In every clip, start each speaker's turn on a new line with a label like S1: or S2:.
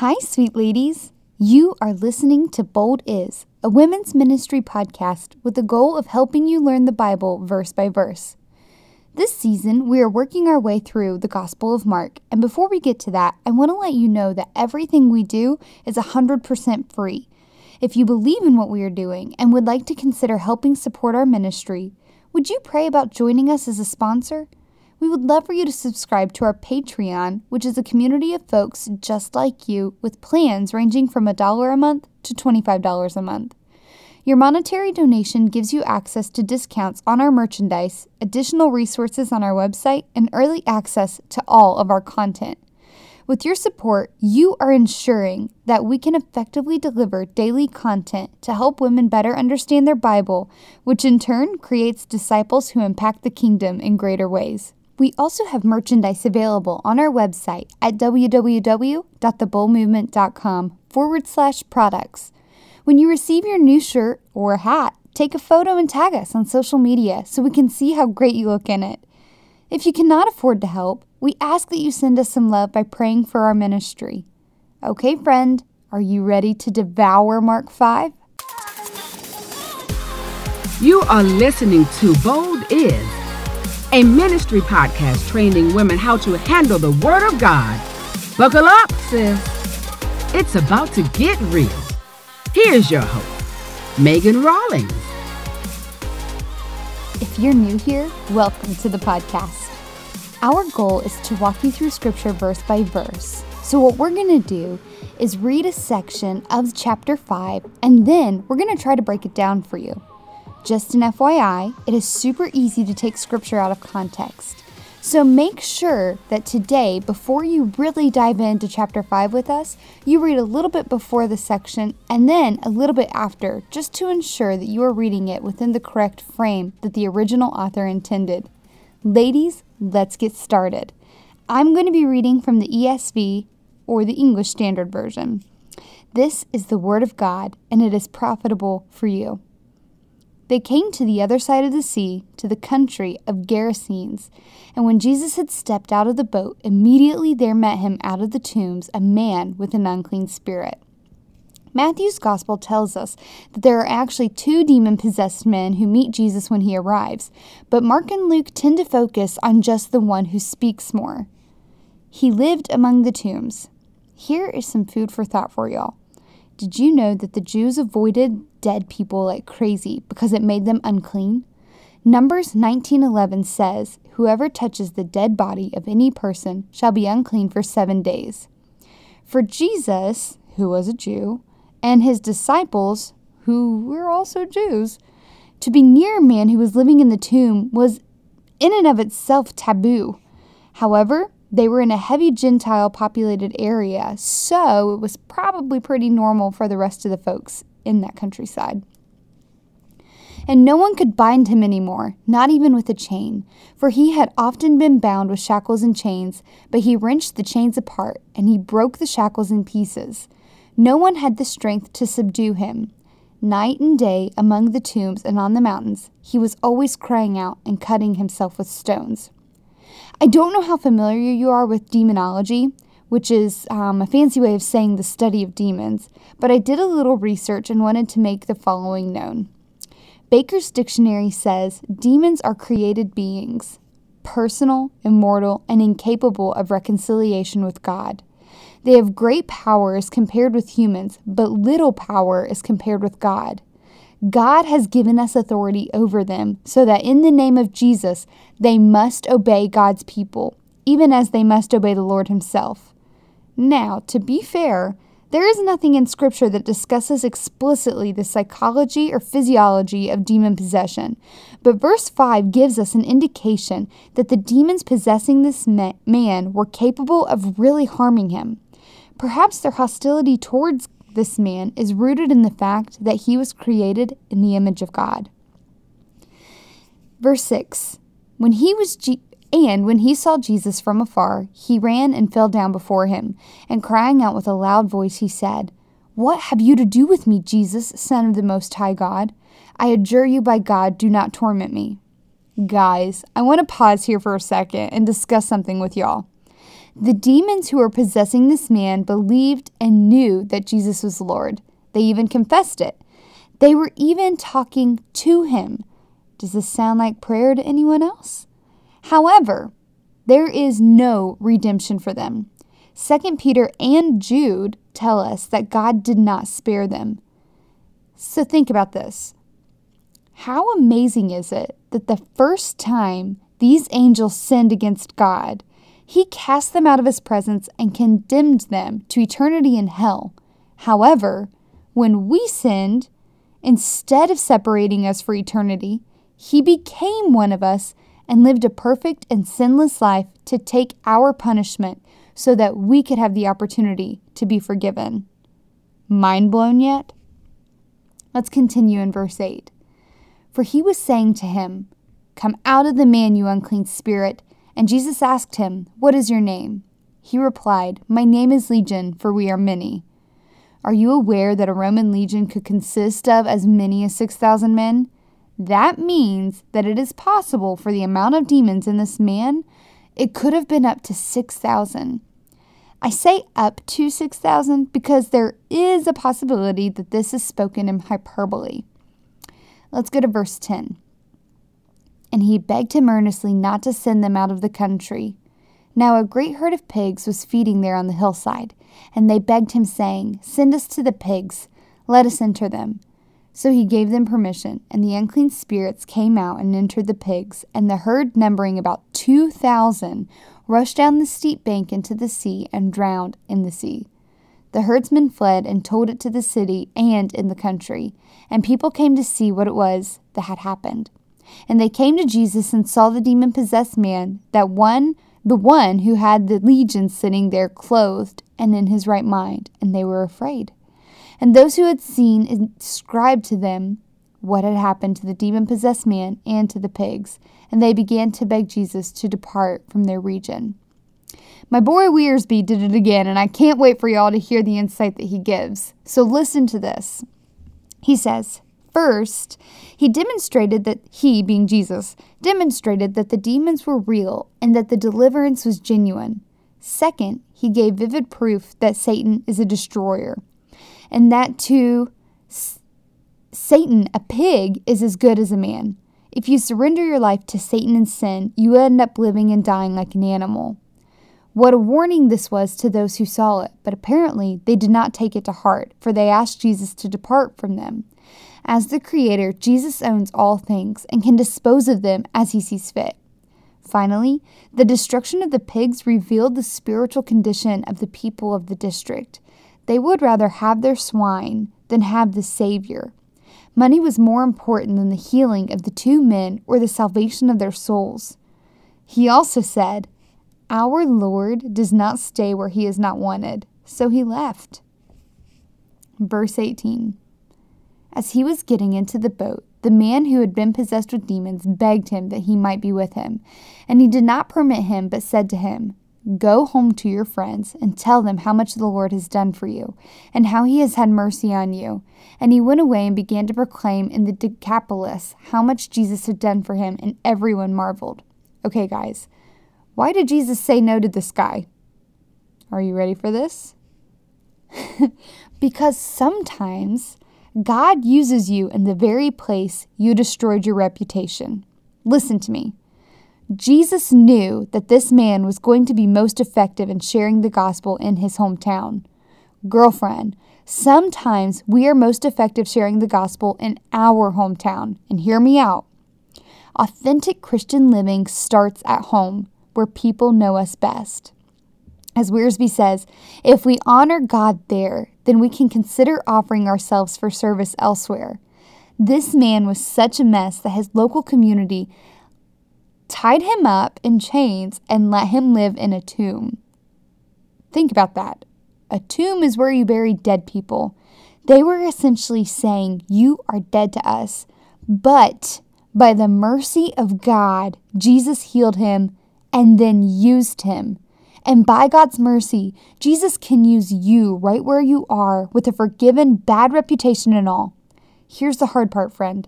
S1: Hi, sweet ladies. You are listening to Bold Is, a women's ministry podcast with the goal of helping you learn the Bible verse by verse. This season, we are working our way through the Gospel of Mark, and before we get to that, I want to let you know that everything we do is 100% free. If you believe in what we are doing and would like to consider helping support our ministry, would you pray about joining us as a sponsor? We would love for you to subscribe to our Patreon, which is a community of folks just like you with plans ranging from a dollar a month to $25 a month. Your monetary donation gives you access to discounts on our merchandise, additional resources on our website, and early access to all of our content. With your support, you are ensuring that we can effectively deliver daily content to help women better understand their Bible, which in turn creates disciples who impact the kingdom in greater ways. We also have merchandise available on our website at www.theboldmovement.com forward slash products. When you receive your new shirt or hat, take a photo and tag us on social media so we can see how great you look in it. If you cannot afford to help, we ask that you send us some love by praying for our ministry. Okay, friend, are you ready to devour Mark 5?
S2: You are listening to Bold Is, a ministry podcast training women how to handle the Word of God. Buckle up, sis. It's about to get real. Here's your host, Megan Rawlings.
S1: If you're new here, welcome to the podcast. Our goal is to walk you through scripture verse by verse. So, what we're going to do is read a section of chapter 5, and then we're going to try to break it down for you. Just an FYI, it is super easy to take scripture out of context. So make sure that today, before you really dive into chapter 5 with us, you read a little bit before the section and then a little bit after, just to ensure that you are reading it within the correct frame that the original author intended. Ladies, let's get started. I'm going to be reading from the ESV or the English Standard Version. This is the Word of God, and it is profitable for you. They came to the other side of the sea, to the country of Gerasenes. And when Jesus had stepped out of the boat, immediately there met him out of the tombs a man with an unclean spirit. Matthew's gospel tells us that there are actually two demon possessed men who meet Jesus when he arrives, but Mark and Luke tend to focus on just the one who speaks more. He lived among the tombs. Here is some food for thought for y'all. Did you know that the Jews avoided dead people like crazy because it made them unclean? Numbers 19:11 says, "Whoever touches the dead body of any person shall be unclean for 7 days." For Jesus, who was a Jew, and his disciples, who were also Jews, to be near a man who was living in the tomb was in and of itself taboo. However, they were in a heavy Gentile populated area, so it was probably pretty normal for the rest of the folks in that countryside. And no one could bind him anymore, not even with a chain, for he had often been bound with shackles and chains, but he wrenched the chains apart, and he broke the shackles in pieces. No one had the strength to subdue him. Night and day, among the tombs and on the mountains, he was always crying out and cutting himself with stones. I don't know how familiar you are with demonology, which is um, a fancy way of saying the study of demons, but I did a little research and wanted to make the following known. Baker's Dictionary says demons are created beings, personal, immortal, and incapable of reconciliation with God. They have great power as compared with humans, but little power as compared with God. God has given us authority over them, so that in the name of Jesus, they must obey God's people, even as they must obey the Lord Himself. Now, to be fair, there is nothing in Scripture that discusses explicitly the psychology or physiology of demon possession, but verse 5 gives us an indication that the demons possessing this man were capable of really harming him. Perhaps their hostility towards this man is rooted in the fact that he was created in the image of God. Verse 6 When he was G- and when he saw Jesus from afar, he ran and fell down before him, and crying out with a loud voice, he said, What have you to do with me, Jesus, Son of the Most High God? I adjure you by God, do not torment me. Guys, I want to pause here for a second and discuss something with y'all. The demons who were possessing this man believed and knew that Jesus was Lord. They even confessed it. They were even talking to him. Does this sound like prayer to anyone else? However, there is no redemption for them. 2 Peter and Jude tell us that God did not spare them. So think about this. How amazing is it that the first time these angels sinned against God, he cast them out of his presence and condemned them to eternity in hell. However, when we sinned, instead of separating us for eternity, he became one of us and lived a perfect and sinless life to take our punishment so that we could have the opportunity to be forgiven. Mind blown yet? Let's continue in verse 8. For he was saying to him, Come out of the man, you unclean spirit. And Jesus asked him, What is your name? He replied, My name is Legion, for we are many. Are you aware that a Roman legion could consist of as many as 6,000 men? That means that it is possible for the amount of demons in this man, it could have been up to 6,000. I say up to 6,000 because there is a possibility that this is spoken in hyperbole. Let's go to verse 10. And he begged him earnestly not to send them out of the country. Now a great herd of pigs was feeding there on the hillside, and they begged him, saying, Send us to the pigs, let us enter them. So he gave them permission, and the unclean spirits came out and entered the pigs, and the herd, numbering about two thousand, rushed down the steep bank into the sea and drowned in the sea. The herdsmen fled and told it to the city and in the country, and people came to see what it was that had happened. And they came to Jesus and saw the demon possessed man, that one, the one who had the legion sitting there clothed and in his right mind, and they were afraid. And those who had seen described to them what had happened to the demon possessed man and to the pigs, and they began to beg Jesus to depart from their region. My boy Wiersbe did it again, and I can't wait for y'all to hear the insight that he gives. So listen to this. He says, First, he demonstrated that he, being Jesus, demonstrated that the demons were real and that the deliverance was genuine. Second, he gave vivid proof that Satan is a destroyer, and that to Satan, a pig, is as good as a man. If you surrender your life to Satan and sin, you end up living and dying like an animal. What a warning this was to those who saw it, but apparently they did not take it to heart, for they asked Jesus to depart from them. As the Creator, Jesus owns all things and can dispose of them as he sees fit. Finally, the destruction of the pigs revealed the spiritual condition of the people of the district. They would rather have their swine than have the Savior. Money was more important than the healing of the two men or the salvation of their souls. He also said, our Lord does not stay where he is not wanted, so he left. Verse 18 As he was getting into the boat, the man who had been possessed with demons begged him that he might be with him. And he did not permit him, but said to him, Go home to your friends and tell them how much the Lord has done for you, and how he has had mercy on you. And he went away and began to proclaim in the Decapolis how much Jesus had done for him, and everyone marveled. Okay, guys, why did Jesus say no to this guy? Are you ready for this? because sometimes God uses you in the very place you destroyed your reputation. Listen to me. Jesus knew that this man was going to be most effective in sharing the gospel in his hometown. Girlfriend, sometimes we are most effective sharing the gospel in our hometown. And hear me out. Authentic Christian living starts at home where people know us best. As Wiersbe says, if we honor God there, then we can consider offering ourselves for service elsewhere. This man was such a mess that his local community tied him up in chains and let him live in a tomb. Think about that. A tomb is where you bury dead people. They were essentially saying, You are dead to us. But by the mercy of God, Jesus healed him and then used him. And by God's mercy, Jesus can use you right where you are with a forgiven bad reputation and all. Here's the hard part, friend.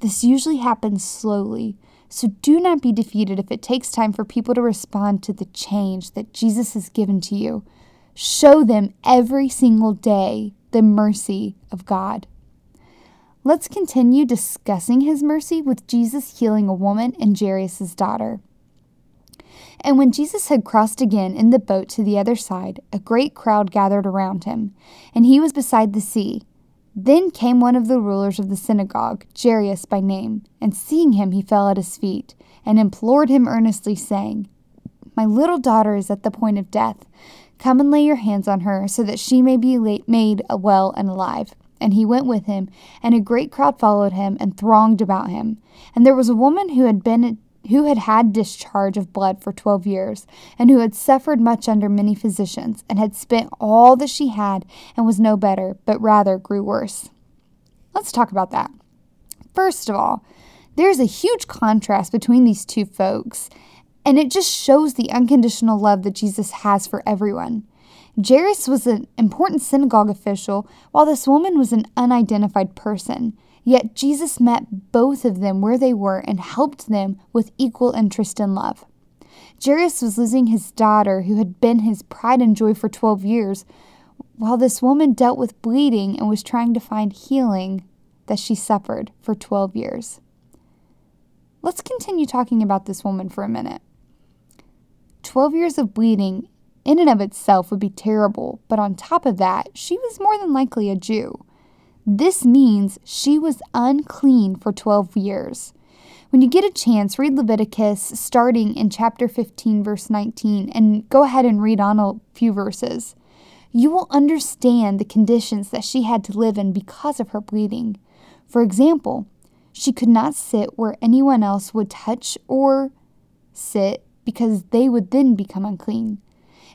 S1: This usually happens slowly. So do not be defeated if it takes time for people to respond to the change that Jesus has given to you. Show them every single day the mercy of God. Let's continue discussing his mercy with Jesus healing a woman and Jairus' daughter. And when Jesus had crossed again in the boat to the other side, a great crowd gathered around him, and he was beside the sea. Then came one of the rulers of the synagogue, Jairus by name, and seeing him, he fell at his feet, and implored him earnestly, saying, My little daughter is at the point of death. Come and lay your hands on her, so that she may be made well and alive. And he went with him, and a great crowd followed him and thronged about him. And there was a woman who had been who had had discharge of blood for twelve years, and who had suffered much under many physicians, and had spent all that she had, and was no better, but rather grew worse. Let's talk about that. First of all, there's a huge contrast between these two folks, and it just shows the unconditional love that Jesus has for everyone. Jairus was an important synagogue official, while this woman was an unidentified person. Yet Jesus met both of them where they were and helped them with equal interest and love. Jairus was losing his daughter, who had been his pride and joy for 12 years, while this woman dealt with bleeding and was trying to find healing that she suffered for 12 years. Let's continue talking about this woman for a minute. 12 years of bleeding in and of itself would be terrible, but on top of that, she was more than likely a Jew. This means she was unclean for 12 years. When you get a chance, read Leviticus starting in chapter 15, verse 19, and go ahead and read on a few verses. You will understand the conditions that she had to live in because of her bleeding. For example, she could not sit where anyone else would touch or sit because they would then become unclean.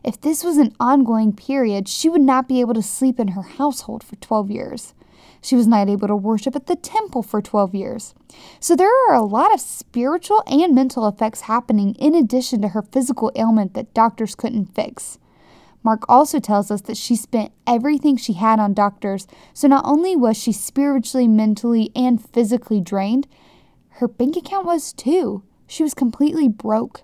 S1: If this was an ongoing period, she would not be able to sleep in her household for 12 years. She was not able to worship at the temple for 12 years. So there are a lot of spiritual and mental effects happening in addition to her physical ailment that doctors couldn't fix. Mark also tells us that she spent everything she had on doctors, so not only was she spiritually, mentally, and physically drained, her bank account was too. She was completely broke.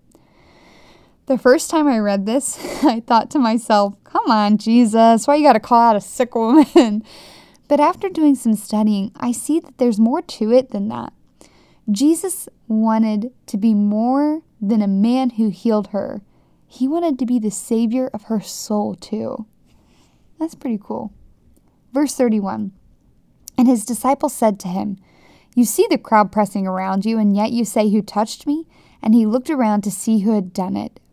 S1: The first time I read this, I thought to myself, come on, Jesus, why you got to call out a sick woman? But after doing some studying, I see that there's more to it than that. Jesus wanted to be more than a man who healed her, he wanted to be the savior of her soul, too. That's pretty cool. Verse 31 And his disciples said to him, You see the crowd pressing around you, and yet you say, Who touched me? And he looked around to see who had done it.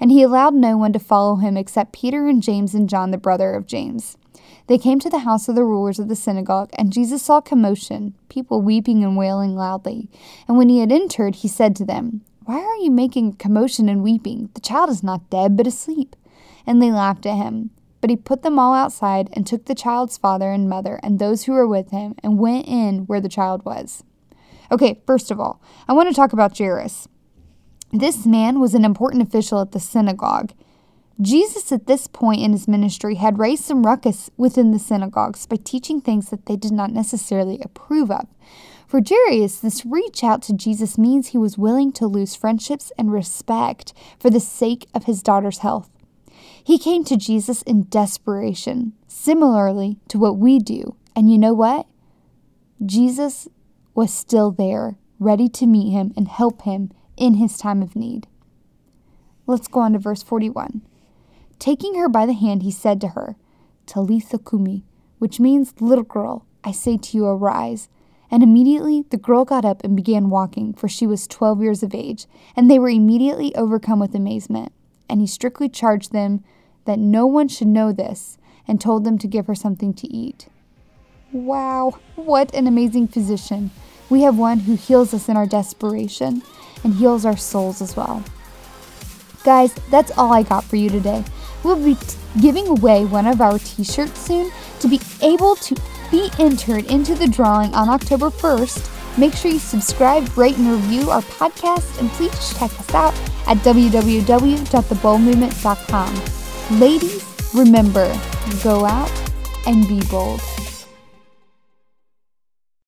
S1: and he allowed no one to follow him except Peter and James and John, the brother of James. They came to the house of the rulers of the synagogue, and Jesus saw commotion, people weeping and wailing loudly. And when he had entered, he said to them, Why are you making commotion and weeping? The child is not dead, but asleep. And they laughed at him. But he put them all outside, and took the child's father and mother, and those who were with him, and went in where the child was. Okay, first of all, I want to talk about Jairus. This man was an important official at the synagogue. Jesus, at this point in his ministry, had raised some ruckus within the synagogues by teaching things that they did not necessarily approve of. For Jairus, this reach out to Jesus means he was willing to lose friendships and respect for the sake of his daughter's health. He came to Jesus in desperation, similarly to what we do. And you know what? Jesus was still there, ready to meet him and help him in his time of need. Let's go on to verse 41. Taking her by the hand, he said to her, Talitha Kumi, which means, Little girl, I say to you, arise. And immediately the girl got up and began walking, for she was twelve years of age. And they were immediately overcome with amazement. And he strictly charged them that no one should know this, and told them to give her something to eat. Wow, what an amazing physician! We have one who heals us in our desperation and heals our souls as well. Guys, that's all I got for you today. We'll be t- giving away one of our t shirts soon to be able to be entered into the drawing on October 1st. Make sure you subscribe, rate, and review our podcast, and please check us out at www.theboldmovement.com. Ladies, remember, go out and be bold.